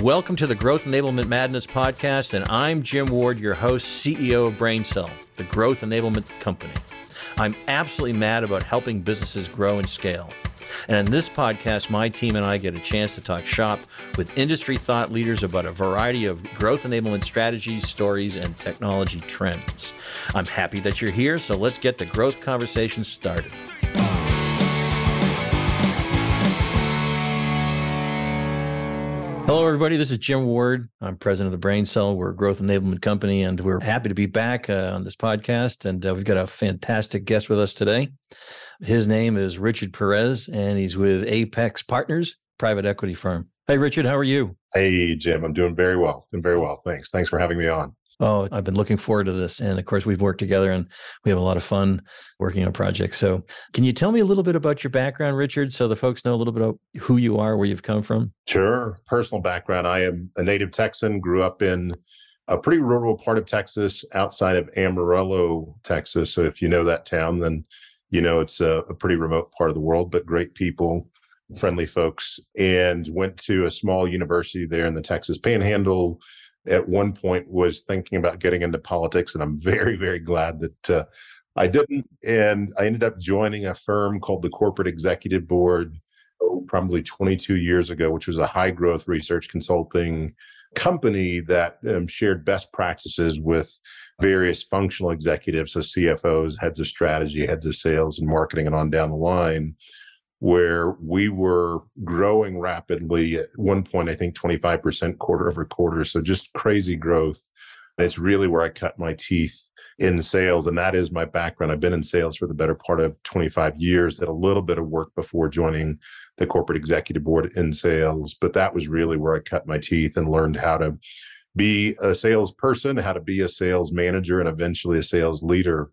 Welcome to the Growth Enablement Madness podcast, and I'm Jim Ward, your host, CEO of BrainCell, the growth enablement company. I'm absolutely mad about helping businesses grow and scale. And in this podcast, my team and I get a chance to talk shop with industry thought leaders about a variety of growth enablement strategies, stories, and technology trends. I'm happy that you're here, so let's get the growth conversation started. Hello, everybody. This is Jim Ward. I'm president of the BrainCell. We're a growth enablement company, and we're happy to be back uh, on this podcast. And uh, we've got a fantastic guest with us today. His name is Richard Perez, and he's with Apax Partners, private equity firm. Hey, Richard, how are you? Hey, Jim. I'm doing very well. Doing very well. Thanks. Thanks for having me on. Oh, I've been looking forward to this. And of course, we've worked together and we have a lot of fun working on projects. So, can you tell me a little bit about your background, Richard, so the folks know a little bit about who you are, where you've come from? Sure. Personal background I am a native Texan, grew up in a pretty rural part of Texas outside of Amarillo, Texas. So, if you know that town, then you know it's a, a pretty remote part of the world, but great people friendly folks and went to a small university there in the Texas Panhandle at one point was thinking about getting into politics, and I'm very, very glad that uh, I didn't. And I ended up joining a firm called the Corporate Executive Board probably 22 years ago, which was a high growth research consulting company that um, shared best practices with various functional executives, so CFOs, heads of strategy, heads of sales and marketing, and on down the line where we were growing rapidly at one point, I think 25% quarter over quarter. So just crazy growth. And it's really where I cut my teeth in sales. And that is my background. I've been in sales for the better part of 25 years, did a little bit of work before joining the corporate executive board in sales. But that was really where I cut my teeth and learned how to be a salesperson, how to be a sales manager, and eventually a sales leader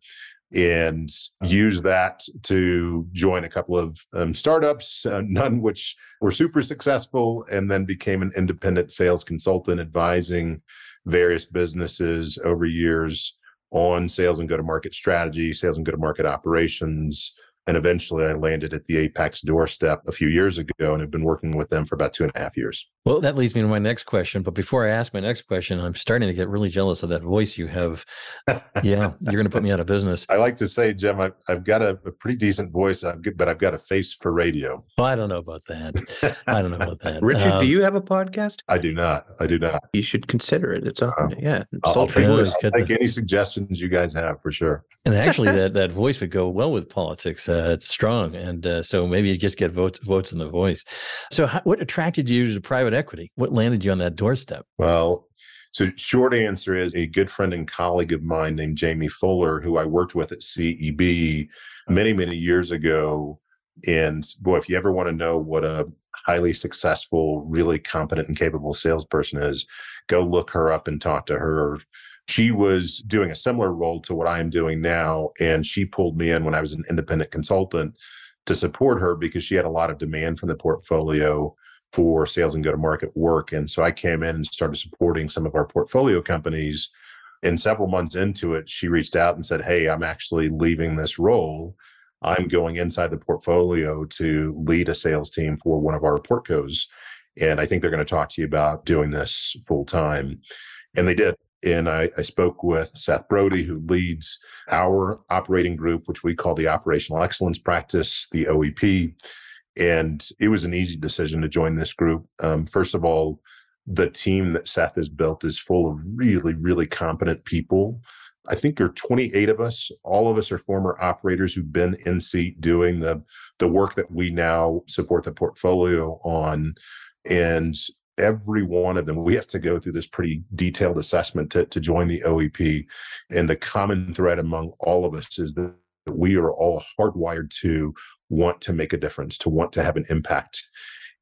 and use that to join a couple of um, startups, uh, none which were super successful, and then became an independent sales consultant advising various businesses over years on sales and go to market strategy, sales and go to market operations, and eventually I landed at the Apax doorstep a few years ago and have been working with them for about two and a half years. Well, that leads me to my next question. But before I ask my next question, I'm starting to get really jealous of that voice you have. yeah, you're going to put me out of business. I like to say, Jim, I've, I've got a, a, pretty decent voice, but I've got a face for radio. Well, I don't know about that. I don't know about that. Richard, um, do you have a podcast? I do not. I do not. You should consider it. It's a, uh, yeah. I'll, I'll, take, I'll take any suggestions you guys have for sure. And actually, that, that voice would go well with politics. Uh, it's strong and uh, so maybe you just get votes votes in the voice. So, how, what attracted you to private equity? What landed you on that doorstep? Well, so short answer is a good friend and colleague of mine named Jamie Fuller, who I worked with at CEB many many years ago. And boy, if you ever want to know what a highly successful, really competent and capable salesperson is, go look her up and talk to her she was doing a similar role to what I am doing now. And she pulled me in when I was an independent consultant to support her because she had a lot of demand from the portfolio for sales and go to market work. And so I came in and started supporting some of our portfolio companies. And several months into it, she reached out and said, Hey, I'm actually leaving this role. I'm going inside the portfolio to lead a sales team for one of our portcos. And I think they're going to talk to you about doing this full time. And they did and I, I, spoke with Seth Brody, who leads our operating group, which we call the Operational Excellence Practice, the OEP. And it was an easy decision to join this group. Um, first of all, the team that Seth has built is full of really, really competent people. I think there are 28 of us. All of us are former operators who've been in seat doing the the work that we now support the portfolio on. And every one of them, we have to go through this pretty detailed assessment to, to join the OEP. And the common thread among all of us is that we are all hardwired to want to make a difference, to want to have an impact.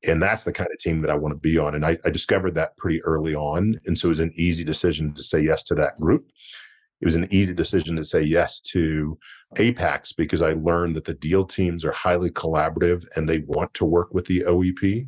And that's the kind of team that I want to be on. And I, I discovered that pretty early on. And so it was an easy decision to say yes to that group. It was an easy decision to say yes to Apax because I learned that the deal teams are highly collaborative and they want to work with the OEP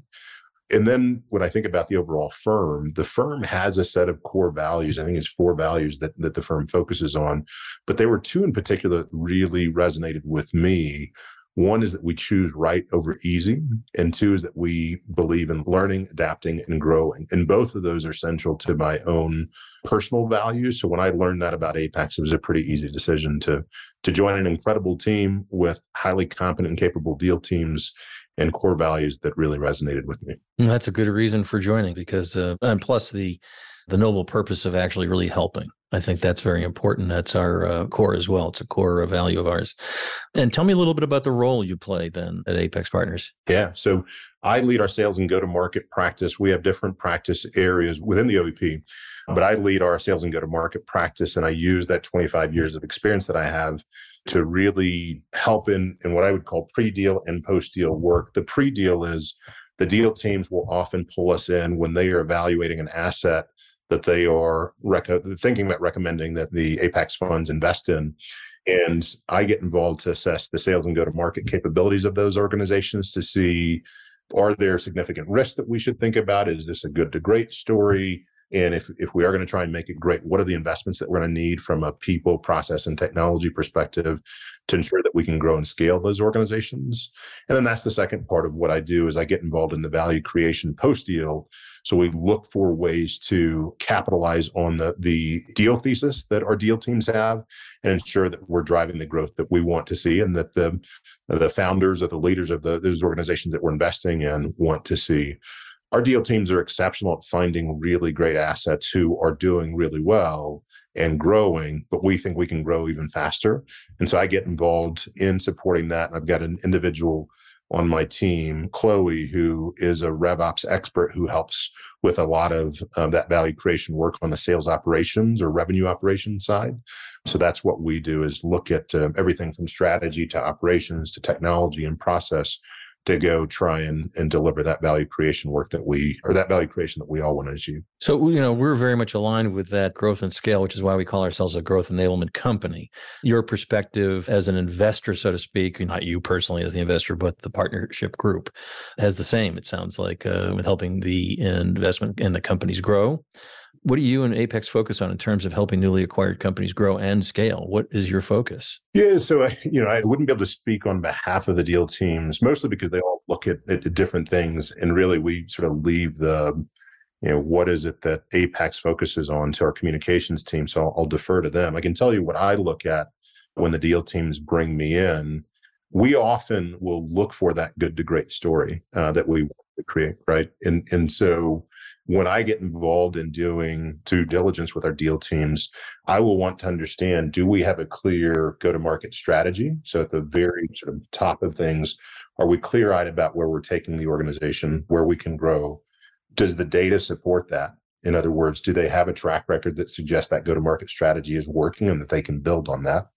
and then when I think about the overall firm, the firm has a set of core values. I think it's four values that, that the firm focuses on, but there were two in particular that really resonated with me. One is that we choose right over easy, and two is that we believe in learning, adapting, and growing. And both of those are central to my own personal values. So when I learned that about Apax, it was a pretty easy decision to to join an incredible team with highly competent and capable deal teams and core values that really resonated with me. That's a good reason for joining because, uh, and plus the the noble purpose of actually really helping. I think that's very important. That's our uh, core as well. It's a core value of ours. And tell me a little bit about the role you play then at Apax Partners. Yeah. So I lead our sales and go to market practice. We have different practice areas within the OEP, but I lead our sales and go to market practice. And I use that 25 years of experience that I have to really help in, in what I would call pre deal and post deal work. The pre deal is the deal teams will often pull us in when they are evaluating an asset that they are rec- thinking about recommending that the Apax funds invest in. And I get involved to assess the sales and go to market capabilities of those organizations to see are there significant risks that we should think about? Is this a good to great story? And if, if we are going to try and make it great, what are the investments that we're going to need from a people, process, and technology perspective to ensure that we can grow and scale those organizations? And then that's the second part of what I do is I get involved in the value creation post deal. So we look for ways to capitalize on the, the deal thesis that our deal teams have and ensure that we're driving the growth that we want to see and that the, the founders or the leaders of the, those organizations that we're investing in want to see our deal teams are exceptional at finding really great assets who are doing really well and growing, but we think we can grow even faster. And so I get involved in supporting that. I've got an individual on my team, Chloe, who is a RevOps expert who helps with a lot of um, that value creation work on the sales operations or revenue operations side. So that's what we do is look at uh, everything from strategy to operations to technology and process to go try and, and deliver that value creation work that we or that value creation that we all want to achieve. So you know we're very much aligned with that growth and scale, which is why we call ourselves a growth enablement company. Your perspective as an investor, so to speak, not you personally as the investor, but the partnership group, has the same. It sounds like uh, with helping the investment and the companies grow what do you and Apax focus on in terms of helping newly acquired companies grow and scale? What is your focus? Yeah, so I, you know, I wouldn't be able to speak on behalf of the deal teams, mostly because they all look at, at different things, and really we sort of leave the, you know, what is it that Apax focuses on to our communications team. So I'll, I'll defer to them. I can tell you what I look at when the deal teams bring me in. We often will look for that good to great story uh, that we want to create, right? And and so when I get involved in doing due diligence with our deal teams, I will want to understand do we have a clear go to market strategy? So, at the very sort of top of things, are we clear eyed about where we're taking the organization, where we can grow? Does the data support that? In other words, do they have a track record that suggests that go to market strategy is working and that they can build on that?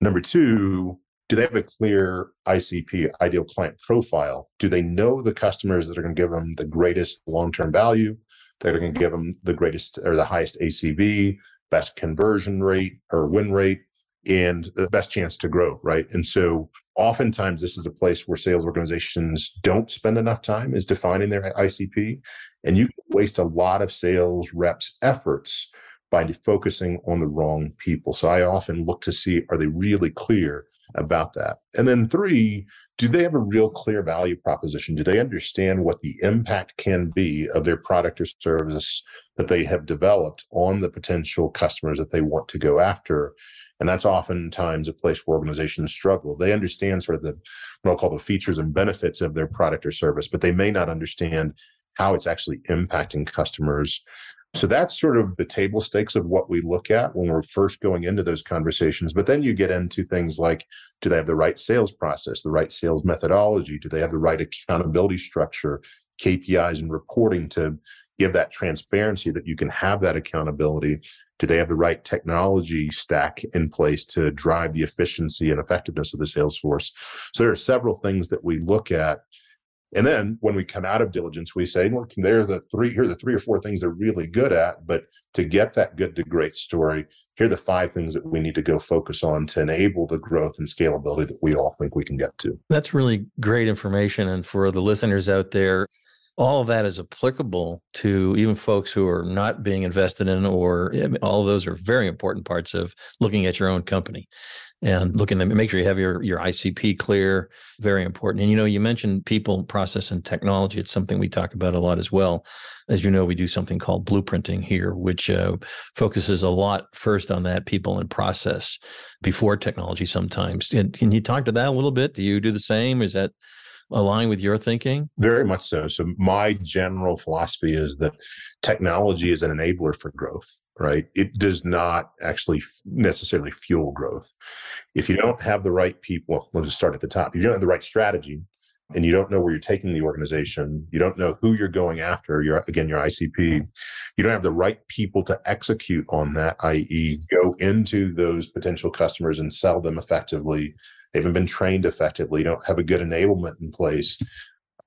Number two, do they have a clear ICP, ideal client profile? Do they know the customers that are going to give them the greatest long term value? That are going to give them the greatest or the highest ACV, best conversion rate or win rate, and the best chance to grow, right? And so oftentimes this is a place where sales organizations don't spend enough time is defining their ICP. And you waste a lot of sales reps' efforts by focusing on the wrong people. So I often look to see are they really clear about that? And then three, do they have a real clear value proposition? Do they understand what the impact can be of their product or service that they have developed on the potential customers that they want to go after? And that's oftentimes a place where organizations struggle. They understand sort of the what I'll call the features and benefits of their product or service, but they may not understand how it's actually impacting customers so that's sort of the table stakes of what we look at when we're first going into those conversations. But then you get into things like do they have the right sales process, the right sales methodology? Do they have the right accountability structure, KPIs and reporting to give that transparency that you can have that accountability? Do they have the right technology stack in place to drive the efficiency and effectiveness of the sales force? So there are several things that we look at and then when we come out of diligence, we say, look, they're the three, here are the three or four things they're really good at. But to get that good to great story, here are the five things that we need to go focus on to enable the growth and scalability that we all think we can get to. That's really great information. And for the listeners out there, all of that is applicable to even folks who are not being invested in, or all those are very important parts of looking at your own company. And look at them make sure you have your your ICP clear very important. And you know you mentioned people process and technology. It's something we talk about a lot as well. As you know we do something called blueprinting here which uh, focuses a lot first on that people and process before technology sometimes. Can, can you talk to that a little bit? Do you do the same? Is that align with your thinking? Very much so. So, my general philosophy is that technology is an enabler for growth, right? It does not actually necessarily fuel growth. If you don't have the right people, let's just start at the top. If you don't have the right strategy, and you don't know where you're taking the organization, you don't know who you're going after, your again, your ICP, you don't have the right people to execute on that, i.e., go into those potential customers and sell them effectively they haven't been trained effectively, you don't have a good enablement in place,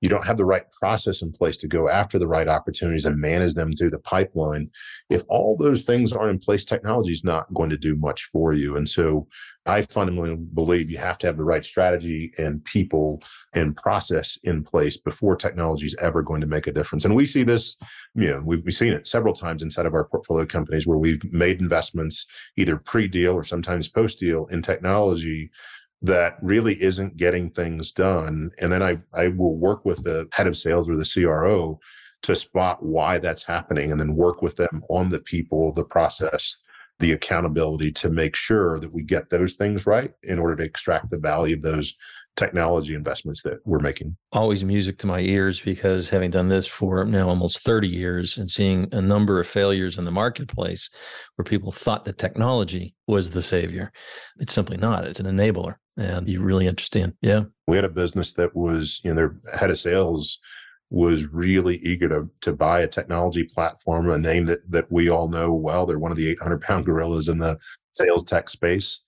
you don't have the right process in place to go after the right opportunities and manage them through the pipeline. If all those things aren't in place, technology is not going to do much for you. And so I fundamentally believe you have to have the right strategy and people and process in place before technology is ever going to make a difference. And we see this, you know, we've, we've seen it several times inside of our portfolio companies where we've made investments either pre deal or sometimes post deal in technology that really isn't getting things done. And then I, I will work with the head of sales or the CRO to spot why that's happening and then work with them on the people, the process, the accountability to make sure that we get those things right in order to extract the value of those technology investments that we're making. Always music to my ears because having done this for now almost 30 years and seeing a number of failures in the marketplace where people thought that technology was the savior. It's simply not. It's an enabler. And be really interesting. Yeah. We had a business that was, you know, their head of sales was really eager to to buy a technology platform, a name that that we all know well. They're one of the 800 pound gorillas in the sales tech space.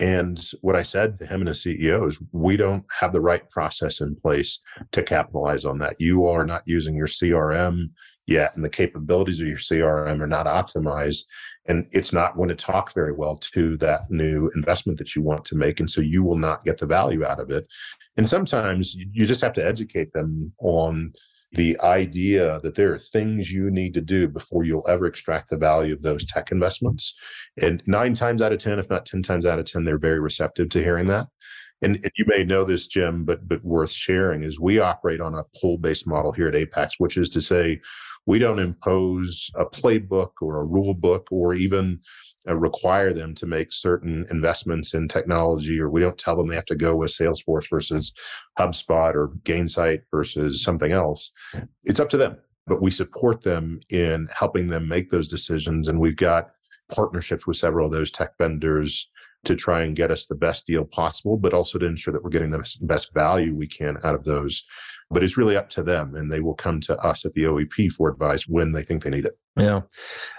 And what I said to him and the CEO is, we don't have the right process in place to capitalize on that. You are not using your CRM yet, and the capabilities of your CRM are not optimized. And it's not going to talk very well to that new investment that you want to make. And so you will not get the value out of it. And sometimes you just have to educate them on the idea that there are things you need to do before you'll ever extract the value of those tech investments. And nine times out of 10, if not 10 times out of 10, they're very receptive to hearing that. And, and you may know this, Jim, but but worth sharing is we operate on a pull-based model here at Apax, which is to say we don't impose a playbook or a rule book or even uh, require them to make certain investments in technology, or we don't tell them they have to go with Salesforce versus HubSpot or Gainsight versus something else. It's up to them, but we support them in helping them make those decisions. And we've got partnerships with several of those tech vendors to try and get us the best deal possible, but also to ensure that we're getting the best value we can out of those but it's really up to them and they will come to us at the OEP for advice when they think they need it. Yeah.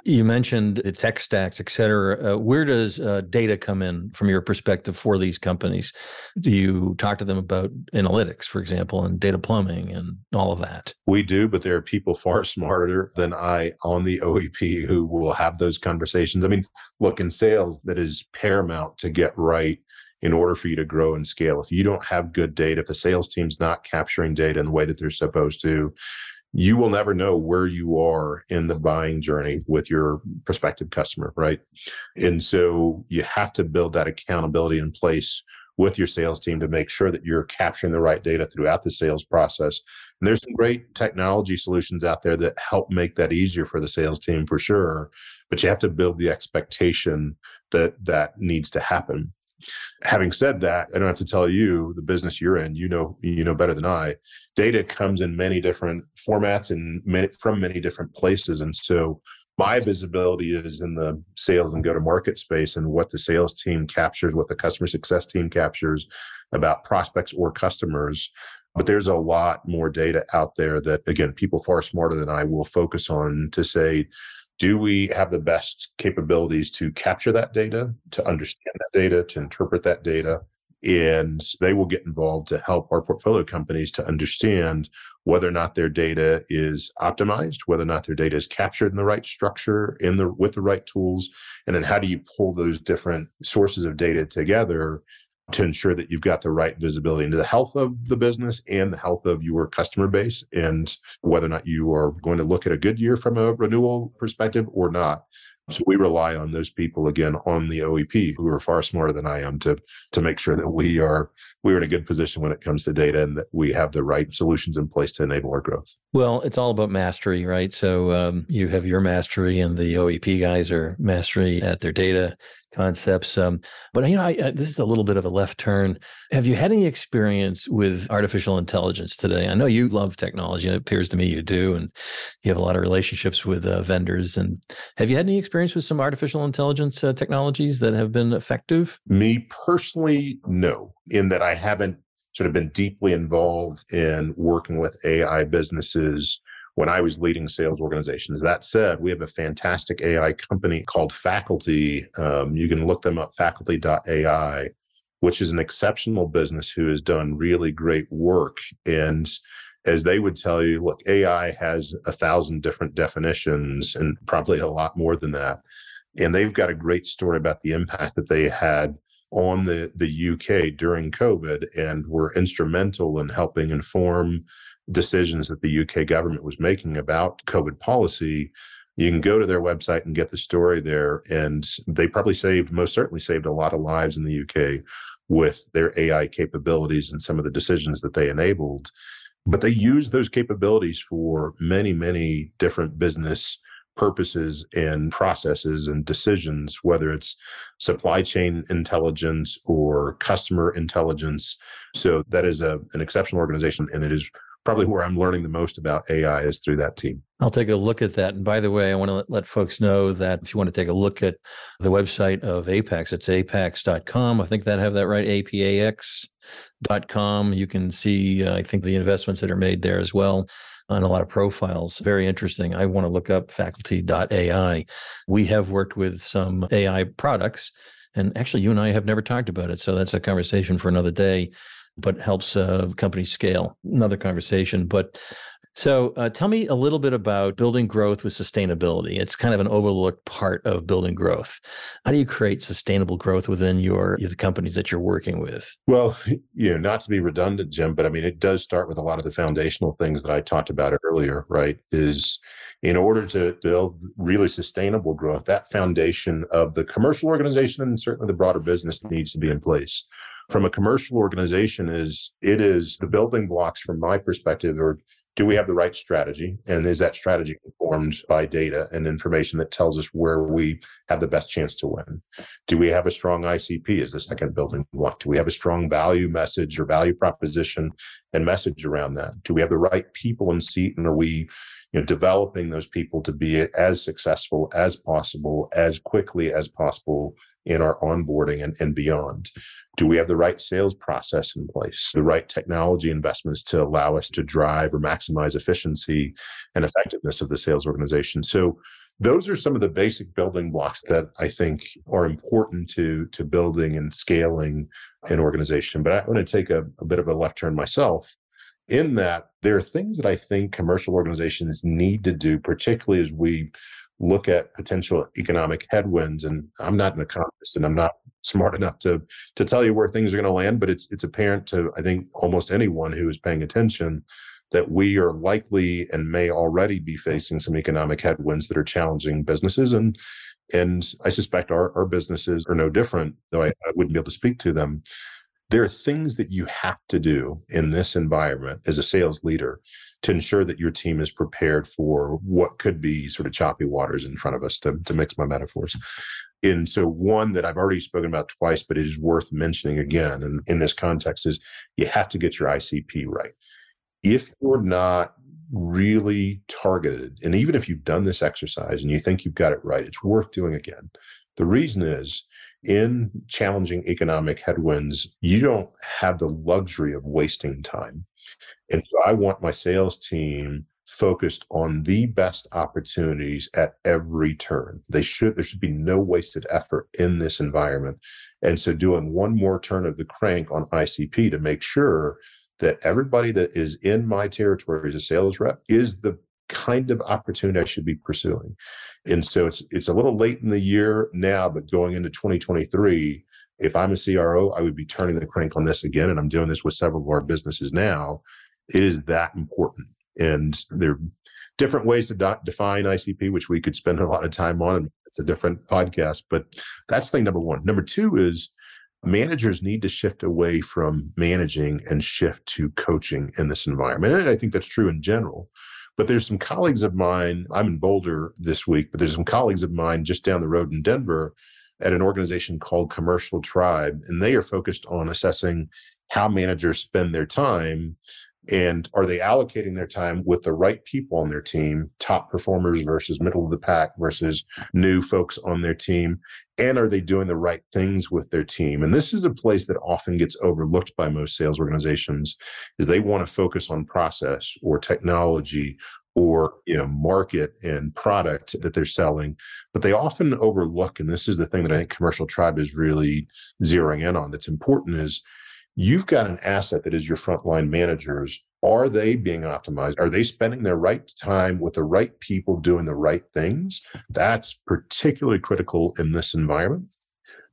You mentioned the tech stacks, et cetera. Uh, where does uh, data come in from your perspective for these companies? Do you talk to them about analytics, for example, and data plumbing and all of that? We do, but there are people far smarter than I on the OEP who will have those conversations. I mean, look, in sales, that is paramount to get right in order for you to grow and scale. If you don't have good data, if the sales team's not capturing data in the way that they're supposed to, you will never know where you are in the buying journey with your prospective customer, right? And so you have to build that accountability in place with your sales team to make sure that you're capturing the right data throughout the sales process. And there's some great technology solutions out there that help make that easier for the sales team for sure, but you have to build the expectation that that needs to happen. Having said that, I don't have to tell you the business you're in. You know, you know better than I. Data comes in many different formats and many, from many different places, and so my visibility is in the sales and go to market space and what the sales team captures, what the customer success team captures about prospects or customers. But there's a lot more data out there that, again, people far smarter than I will focus on to say, do we have the best capabilities to capture that data, to understand that data, to interpret that data? And they will get involved to help our portfolio companies to understand whether or not their data is optimized, whether or not their data is captured in the right structure, in the with the right tools, and then how do you pull those different sources of data together to ensure that you've got the right visibility into the health of the business and the health of your customer base and whether or not you are going to look at a good year from a renewal perspective or not. So we rely on those people again on the OEP who are far smarter than I am to to make sure that we are we're in a good position when it comes to data and that we have the right solutions in place to enable our growth. Well, it's all about mastery, right? So um, you have your mastery, and the OEP guys are mastery at their data concepts. Um, but you know, I, I, this is a little bit of a left turn. Have you had any experience with artificial intelligence today? I know you love technology. It appears to me you do, and you have a lot of relationships with uh, vendors. And have you had any experience with some artificial intelligence uh, technologies that have been effective? Me personally, no. In that I haven't sort of been deeply involved in working with AI businesses when I was leading sales organizations. That said, we have a fantastic AI company called Faculty. Um, you can look them up, faculty.ai, which is an exceptional business who has done really great work. And as they would tell you, look, AI has a thousand different definitions and probably a lot more than that. And they've got a great story about the impact that they had on the, the UK during COVID and were instrumental in helping inform decisions that the UK government was making about COVID policy, you can go to their website and get the story there. And they probably saved, most certainly saved a lot of lives in the UK with their AI capabilities and some of the decisions that they enabled. But they use those capabilities for many, many different business purposes and processes and decisions, whether it's supply chain intelligence or customer intelligence. So that is a, an exceptional organization and it is probably where I'm learning the most about AI is through that team. I'll take a look at that. And by the way, I want to let, folks know that if you want to take a look at the website of Apax, it's apax.com. I think that have that right, apax.com. You can see, uh, I think, the investments that are made there as well on a lot of profiles. Very interesting. I want to look up faculty.ai. We have worked with some AI products. And actually, you and I have never talked about it. So that's a conversation for another day but helps uh, companies scale. Another conversation. But so uh, tell me a little bit about building growth with sustainability. It's kind of an overlooked part of building growth. How do you create sustainable growth within your the companies that you're working with? Well, you know, not to be redundant, Jim, but I mean, it does start with a lot of the foundational things that I talked about earlier, right? Is in order to build really sustainable growth, that foundation of the commercial organization and certainly the broader business needs to be in place from a commercial organization is it is the building blocks from my perspective or do we have the right strategy? And is that strategy informed by data and information that tells us where we have the best chance to win? Do we have a strong icp is the second building block? Do we have a strong value message or value proposition and message around that do we have the right people in seat and are we you know developing those people to be as successful as possible as quickly as possible in our onboarding and, and beyond? Do we have the right sales process in place, the right technology investments to allow us to drive or maximize efficiency and effectiveness of the sales organization? So those are some of the basic building blocks that I think are important to to building and scaling an organization. But I want to take a, a bit of a left turn myself in that there are things that I think commercial organizations need to do, particularly as we look at potential economic headwinds. And I'm not an economist and I'm not smart enough to to tell you where things are going to land, but it's it's apparent to I think almost anyone who is paying attention that we are likely and may already be facing some economic headwinds that are challenging businesses and and I suspect our, our businesses are no different, though I, I wouldn't be able to speak to them. There are things that you have to do in this environment as a sales leader to ensure that your team is prepared for what could be sort of choppy waters in front of us to, to mix my metaphors. And so one that i've already spoken about twice but it is worth mentioning again and in this context is you have to get your icp right if you're not really targeted and even if you've done this exercise and you think you've got it right it's worth doing again the reason is in challenging economic headwinds, you don't have the luxury of wasting time. And so I want my sales team focused on the best opportunities at every turn. They should there should be no wasted effort in this environment. And so doing one more turn of the crank on ICP to make sure that everybody that is in my territory as a sales rep is the kind of opportunity I should be pursuing. And so it's it's a little late in the year now, but going into 2023, if I'm a CRO, I would be turning the crank on this again. And I'm doing this with several of our businesses now. It is that important. And there are different ways to do- define ICP, which we could spend a lot of time on. It's a different podcast, but that's thing number one. Number two is managers need to shift away from managing and shift to coaching in this environment. And I think that's true in general. But there's some colleagues of mine, I'm in Boulder this week, but there's some colleagues of mine just down the road in Denver at an organization called Commercial Tribe, and they are focused on assessing how managers spend their time and are they allocating their time with the right people on their team top performers versus middle of the pack versus new folks on their team? And are they doing the right things with their team? And this is a place that often gets overlooked by most sales organizations is they want to focus on process or technology or you know market and product that they're selling. But they often overlook and this is the thing that i think commercial tribe is really zeroing in on that's important is you've got an asset that is your frontline managers. Are they being optimized? Are they spending their right time with the right people doing the right things? That's particularly critical in this environment.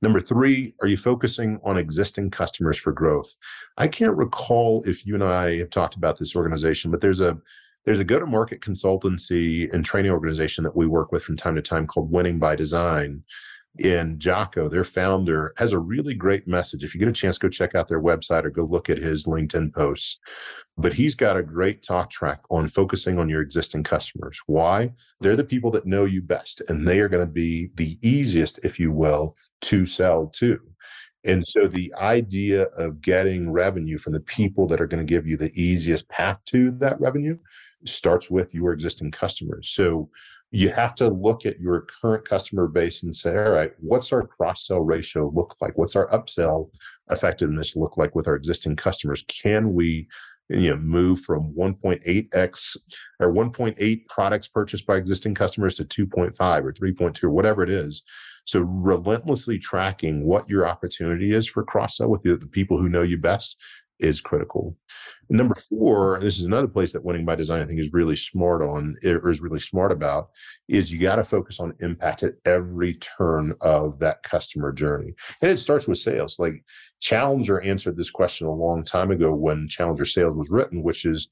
Number three, are you focusing on existing customers for growth? I can't recall if you and I have talked about this organization, but there's a there's a go-to-market consultancy and training organization that we work with from time to time called Winning by Design in Jacco, their founder, has a really great message. If you get a chance, go check out their website or go look at his LinkedIn posts. But he's got a great talk track on focusing on your existing customers. Why? They're the people that know you best, and they are going to be the easiest, if you will, to sell to. And so the idea of getting revenue from the people that are going to give you the easiest path to that revenue starts with your existing customers. So you have to look at your current customer base and say, all right, what's our cross sell ratio look like? What's our upsell effectiveness look like with our existing customers? Can we you know move from 1.8x or 1.8 products purchased by existing customers to 2.5 or 3.2 or whatever it is so relentlessly tracking what your opportunity is for cross sell with the, the, people who know you best is critical. Number four, this is another place that winning by design I think is really smart on or is really smart about is you got to focus on impact at every turn of that customer journey. And it starts with sales. Like Challenger answered this question a long time ago when Challenger Sales was written, which is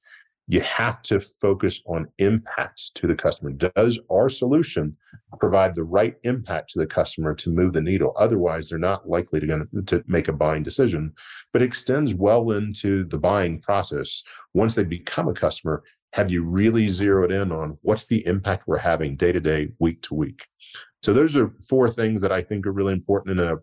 you have to focus on impact to the customer. Does our solution provide the right impact to the customer to move the needle? Otherwise, they're not likely to, to make a buying decision, but extends well into the buying process. Once they become a customer, have you really zeroed in on what's the impact we're having day to day, week to week? So those are four things that I think are really important. And a,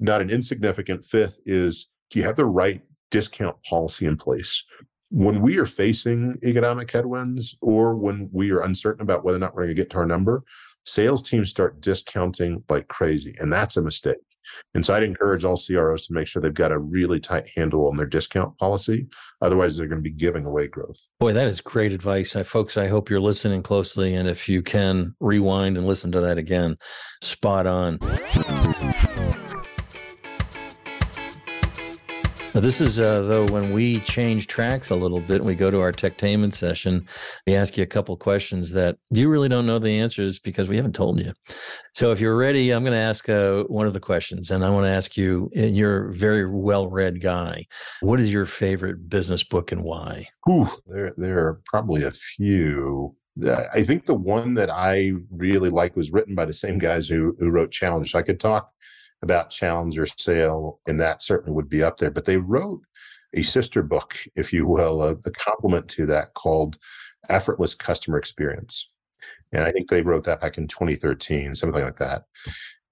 not an insignificant fifth is do you have the right discount policy in place? When we are facing economic headwinds or when we are uncertain about whether or not we're going to get to our number, sales teams start discounting like crazy. And that's a mistake. And so I'd encourage all CROs to make sure they've got a really tight handle on their discount policy. Otherwise, they're going to be giving away growth. Boy, that is great advice. I, folks, I hope you're listening closely. And if you can rewind and listen to that again, spot on. This is uh, though when we change tracks a little bit and we go to our techtainment session, we ask you a couple questions that you really don't know the answers because we haven't told you. So if you're ready, I'm going to ask uh, one of the questions, and I want to ask you. You're a very well-read guy. What is your favorite business book and why? Whew, there, there are probably a few. I think the one that I really like was written by the same guys who who wrote Challenge. So I could talk about Challenger Sale, and that certainly would be up there. But they wrote a sister book, if you will, a, a complement to that called Effortless Customer Experience. And I think they wrote that back in 2013, something like that.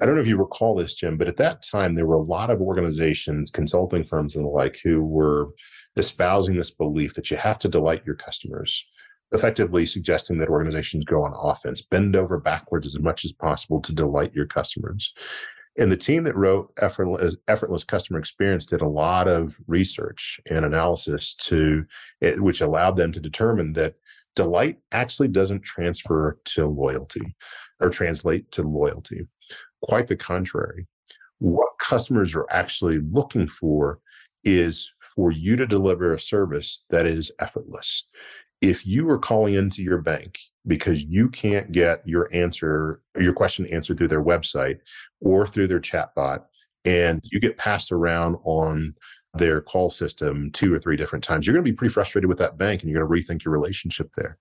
I don't know if you recall this, Jim, but at that time, there were a lot of organizations, consulting firms, and the like, who were espousing this belief that you have to delight your customers, effectively suggesting that organizations go on offense, bend over backwards as much as possible to delight your customers. And the team that wrote effortless, effortless customer experience did a lot of research and analysis to which allowed them to determine that delight actually doesn't transfer to loyalty or translate to loyalty. Quite the contrary. What customers are actually looking for is for you to deliver a service that is effortless if you are calling into your bank because you can't get your answer your question answered through their website or through their chatbot and you get passed around on their call system two or three different times you're going to be pretty frustrated with that bank and you're going to rethink your relationship there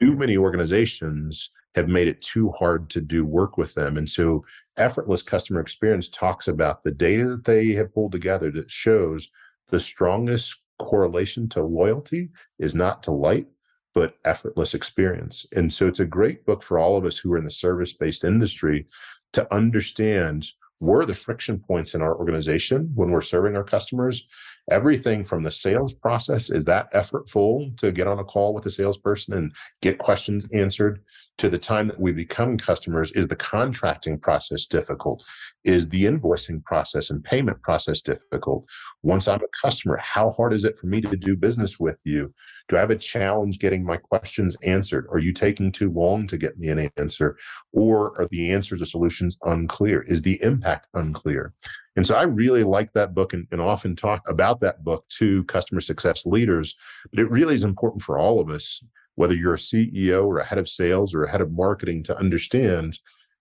too many organizations have made it too hard to do work with them. And so, effortless customer experience talks about the data that they have pulled together that shows the strongest correlation to loyalty is not to light, but effortless experience. And so, it's a great book for all of us who are in the service based industry to understand where the friction points in our organization when we're serving our customers everything from the sales process is that effortful to get on a call with a salesperson and get questions answered to the time that we become customers is the contracting process difficult? Is the invoicing process and payment process difficult? Once i'm a customer how hard is it for me to do business with you? Do i have a challenge getting my questions answered? Are you taking too long to get me an answer? Or are the answers or solutions unclear? Is the impact unclear and so I really like that book and, and, often talk about that book to customer success leaders. But it really is important for all of us, whether you're a CEO or a head of sales or a head of marketing, to understand,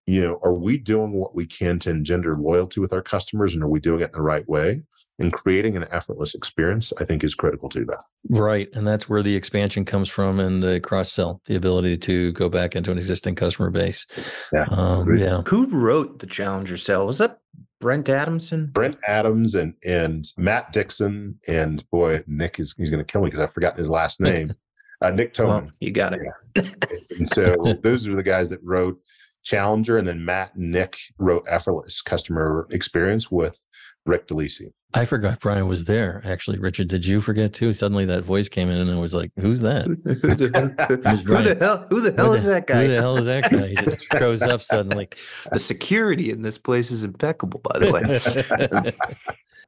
you know, are we doing what we can to engender loyalty with our customers and are we doing it in the right way? And creating an effortless experience, I think, is critical to that. Right. And that's where the expansion comes from and the cross sell, the ability to go back into an existing customer base. Yeah. Um, yeah. Who wrote the Challenger Sale? Was that Brent Adamson, Brent Adams, and and Matt Dixon, and boy, Nick is he's going to kill me because I've forgotten his last name. Uh, Nick Toman. Well, you got it. Yeah. and so those are the guys that wrote Challenger, and then Matt and Nick wrote Effortless Customer Experience with Rick DeLisi. I forgot Brian was there. Actually, Richard, did you forget too? Suddenly that voice came in, and I was like, "Who's that?" who, the hell? Who the hell is that guy? Who the hell is that guy? He just shows up suddenly. The security in this place is impeccable, by the way.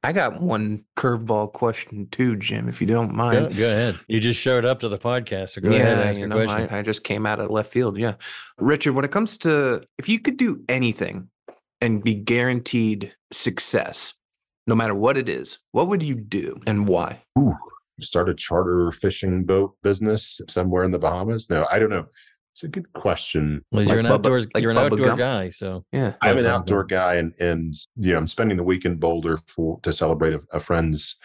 I got one curveball question too, Jim, if you don't mind. Go, go, ahead. You just showed up to the podcast, so go yeah, ahead and ask you know, question. I, I just came out of left field. Yeah, Richard, when it comes to if you could do anything and be guaranteed success, no matter what it is, what would you do and why? Ooh, start a charter fishing boat business somewhere in the Bahamas? No, I don't know. It's a good question. Well, you're an Bubba, outdoors, like you're an outdoor Gump? guy, so yeah. I'm an outdoor guy, and and you know I'm spending the week in Boulder for to celebrate a, a, friend's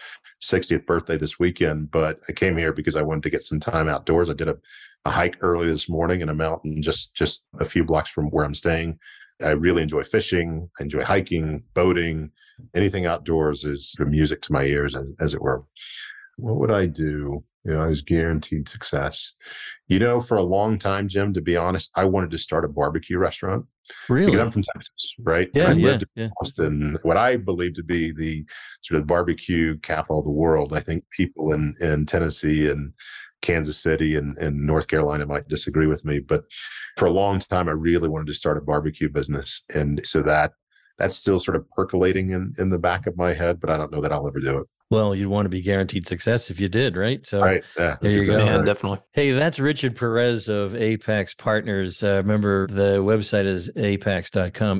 60th birthday this weekend. But I came here because I wanted to get some time outdoors. I did a, a hike early this morning in a mountain just just a few blocks from where I'm staying. I really enjoy fishing. I enjoy hiking, boating anything outdoors is music to my ears, as, as it were. What would I do? You know, I was guaranteed success. You know, for a long time, Jim, to be honest, I wanted to start a barbecue restaurant. Really? Because I'm from Texas, right? Yeah, I yeah, lived in yeah. Austin, what I believe to be the sort of barbecue capital of the world. I think people in, in Tennessee and Kansas City and, and North Carolina might disagree with me, but for a long time, I really wanted to start a barbecue business. And so that that's still sort of percolating in, in the back of my head, but I don't know that I'll ever do it. Well, you'd want to be guaranteed success if you did, right? So right. Yeah, there you go. Yeah, definitely. Hey, that's Richard Perez of Apax Partners. Uh, remember, the website is apax.com,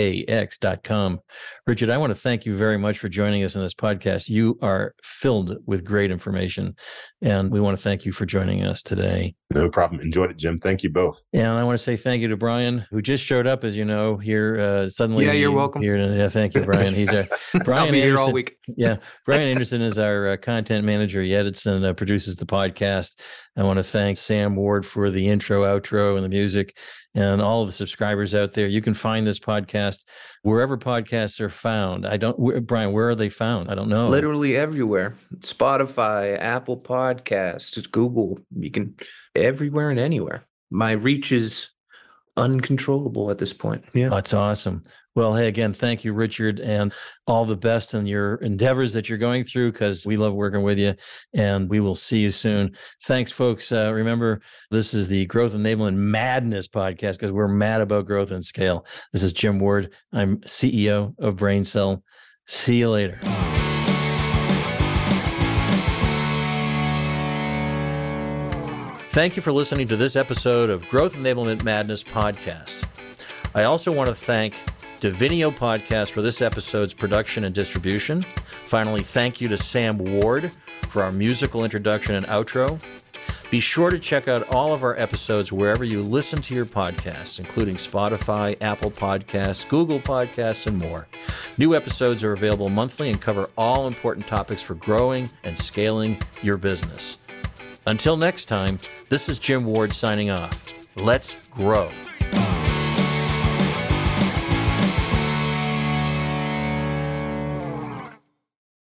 A-P-A-X.com. Richard, I want to thank you very much for joining us in this podcast. You are filled with great information, and we want to thank you for joining us today. No problem. Enjoyed it, Jim. Thank you both. And I want to say thank you to Brian, who just showed up, as you know, here uh, suddenly. Yeah, you're welcome. Here, yeah, thank you, Brian. He's a Brian. I'll be here all week. yeah, Brian Anderson is our uh, content manager. He edits and uh, produces the podcast. I want to thank Sam Ward for the intro, outro, and the music, and all the subscribers out there. You can find this podcast wherever podcasts are found. I don't, where, Brian, where are they found? I don't know. Literally everywhere Spotify, Apple Podcasts, Google. You can everywhere and anywhere. My reach is uncontrollable at this point. Yeah. That's awesome. Well, hey, again, thank you, Richard, and all the best in your endeavors that you're going through because we love working with you and we will see you soon. Thanks, folks. Uh, remember, this is the Growth Enablement Madness podcast because we're mad about growth and scale. This is Jim Ward. I'm CEO of BrainCell. See you later. Thank you for listening to this episode of Growth Enablement Madness podcast. I also want to thank Divinio Podcast for this episode's production and distribution. Finally, thank you to Sam Ward for our musical introduction and outro. Be sure to check out all of our episodes wherever you listen to your podcasts, including Spotify, Apple Podcasts, Google Podcasts, and more. New episodes are available monthly and cover all important topics for growing and scaling your business. Until next time, this is Jim Ward signing off. Let's grow.